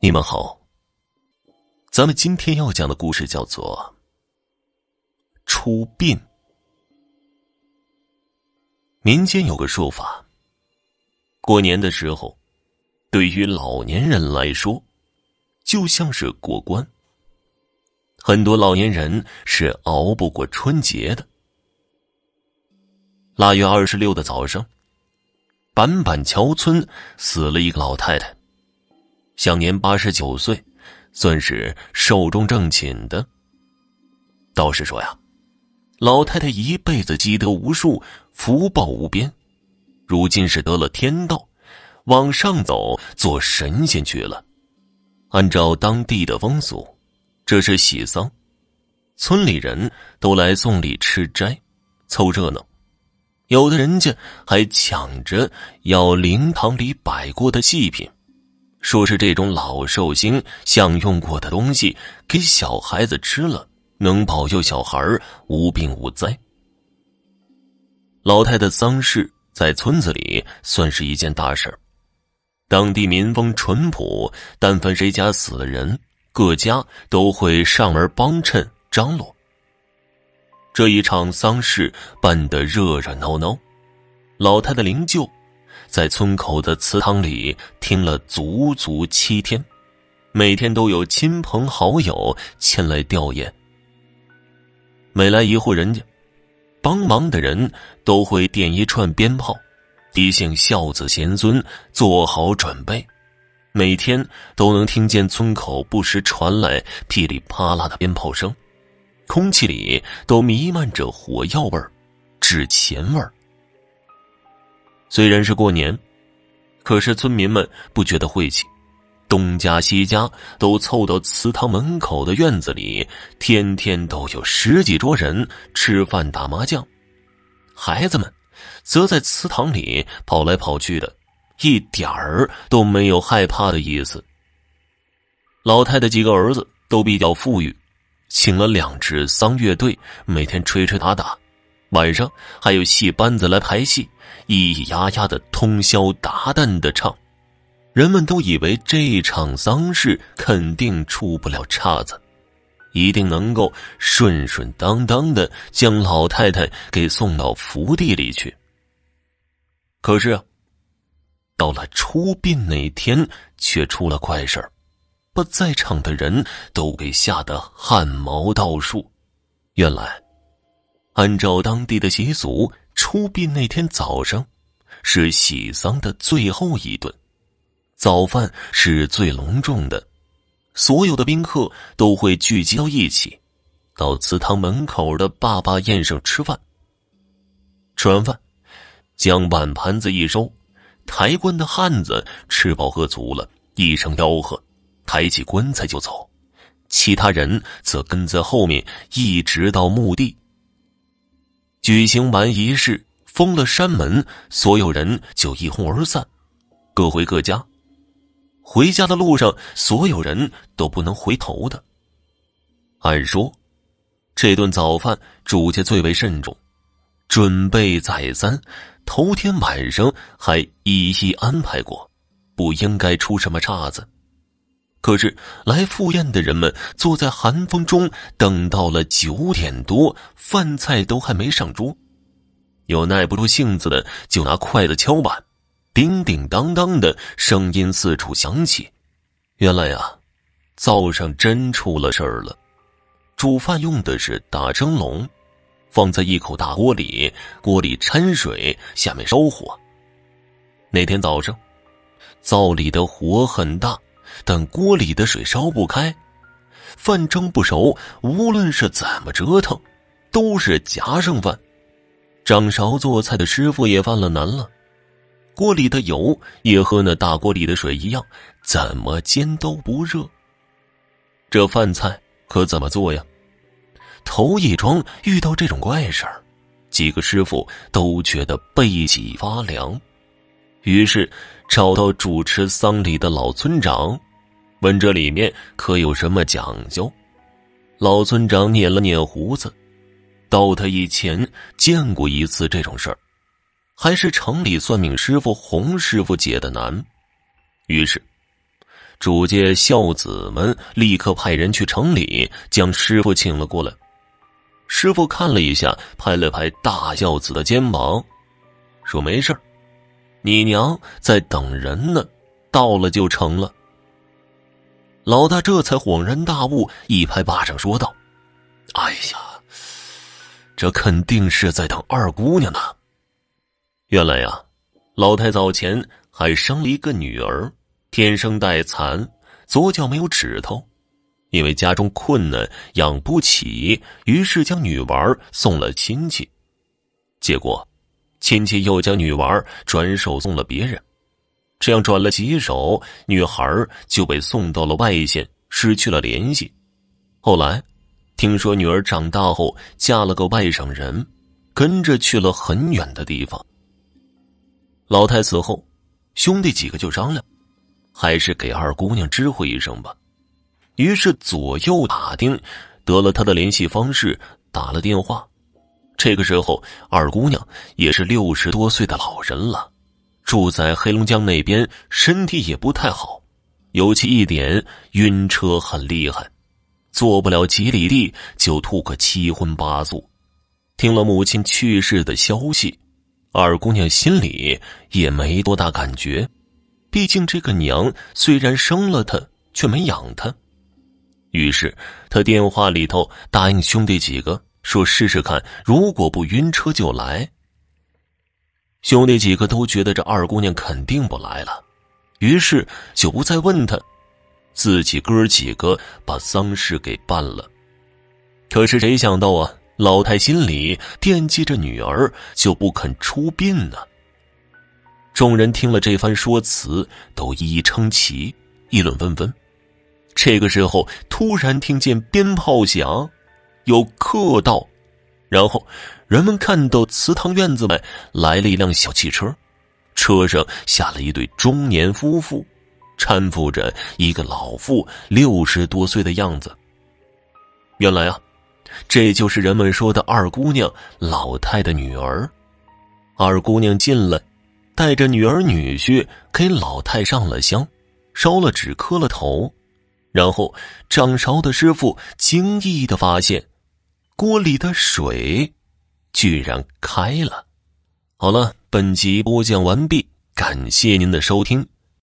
你们好，咱们今天要讲的故事叫做《出殡》。民间有个说法，过年的时候，对于老年人来说，就像是过关。很多老年人是熬不过春节的。腊月二十六的早上，板板桥村死了一个老太太。享年八十九岁，算是寿终正寝的。道士说呀，老太太一辈子积德无数，福报无边，如今是得了天道，往上走做神仙去了。按照当地的风俗，这是喜丧，村里人都来送礼吃斋，凑热闹。有的人家还抢着要灵堂里摆过的祭品。说是这种老寿星享用过的东西，给小孩子吃了，能保佑小孩无病无灾。老太太丧事在村子里算是一件大事当地民风淳朴，但凡谁家死了人，各家都会上门帮衬张罗。这一场丧事办得热热闹闹，老太太灵柩。在村口的祠堂里听了足足七天，每天都有亲朋好友前来吊唁。每来一户人家，帮忙的人都会点一串鞭炮，提醒孝子贤孙做好准备。每天都能听见村口不时传来噼里啪啦的鞭炮声，空气里都弥漫着火药味儿、纸钱味儿。虽然是过年，可是村民们不觉得晦气，东家西家都凑到祠堂门口的院子里，天天都有十几桌人吃饭打麻将，孩子们则在祠堂里跑来跑去的，一点儿都没有害怕的意思。老太太几个儿子都比较富裕，请了两支丧乐队，每天吹吹打打。晚上还有戏班子来排戏，咿咿呀呀的通宵达旦的唱，人们都以为这场丧事肯定出不了岔子，一定能够顺顺当当的将老太太给送到福地里去。可是，到了出殡那天，却出了怪事儿，把在场的人都给吓得汗毛倒竖。原来。按照当地的习俗，出殡那天早上是喜丧的最后一顿，早饭是最隆重的，所有的宾客都会聚集到一起，到祠堂门口的坝坝宴上吃饭。吃完饭，将碗盘子一收，抬棺的汉子吃饱喝足了，一声吆喝，抬起棺材就走，其他人则跟在后面，一直到墓地。举行完仪式，封了山门，所有人就一哄而散，各回各家。回家的路上，所有人都不能回头的。按说，这顿早饭主家最为慎重，准备再三，头天晚上还一一安排过，不应该出什么岔子。可是，来赴宴的人们坐在寒风中，等到了九点多，饭菜都还没上桌。有耐不住性子的，就拿筷子敲碗，叮叮当当的声音四处响起。原来呀，灶上真出了事儿了。煮饭用的是大蒸笼，放在一口大锅里，锅里掺水，下面烧火。那天早上，灶里的火很大。但锅里的水烧不开，饭蒸不熟，无论是怎么折腾，都是夹剩饭。掌勺做菜的师傅也犯了难了，锅里的油也和那大锅里的水一样，怎么煎都不热。这饭菜可怎么做呀？头一桩遇到这种怪事儿，几个师傅都觉得背脊发凉，于是找到主持丧礼的老村长。问这里面可有什么讲究？老村长捻了捻胡子，道他以前见过一次这种事儿，还是城里算命师傅洪师傅解的难。于是，主界孝子们立刻派人去城里将师傅请了过来。师傅看了一下，拍了拍大孝子的肩膀，说：“没事你娘在等人呢，到了就成了。”老大这才恍然大悟，一拍巴掌说道：“哎呀，这肯定是在等二姑娘呢。原来呀，老太早前还生了一个女儿，天生带残，左脚没有指头。”因为家中困难养不起，于是将女娃送了亲戚，结果亲戚又将女娃转手送了别人，这样转了几手，女孩就被送到了外县，失去了联系。后来听说女儿长大后嫁了个外省人，跟着去了很远的地方。老太死后，兄弟几个就商量，还是给二姑娘知会一声吧。于是左右打听，得了她的联系方式，打了电话。这个时候，二姑娘也是六十多岁的老人了，住在黑龙江那边，身体也不太好，尤其一点晕车很厉害，坐不了几里地就吐个七荤八素。听了母亲去世的消息，二姑娘心里也没多大感觉，毕竟这个娘虽然生了她，却没养她。于是，他电话里头答应兄弟几个说：“试试看，如果不晕车就来。”兄弟几个都觉得这二姑娘肯定不来了，于是就不再问他，自己哥几个把丧事给办了。可是谁想到啊，老太心里惦记着女儿，就不肯出殡呢。众人听了这番说辞，都一一称奇，议论纷纷。这个时候，突然听见鞭炮响，有客到，然后人们看到祠堂院子外来了一辆小汽车，车上下了一对中年夫妇，搀扶着一个老妇，六十多岁的样子。原来啊，这就是人们说的二姑娘老太的女儿。二姑娘进来，带着女儿女婿给老太上了香，烧了纸，磕了头。然后，掌勺的师傅惊异的发现，锅里的水居然开了。好了，本集播讲完毕，感谢您的收听。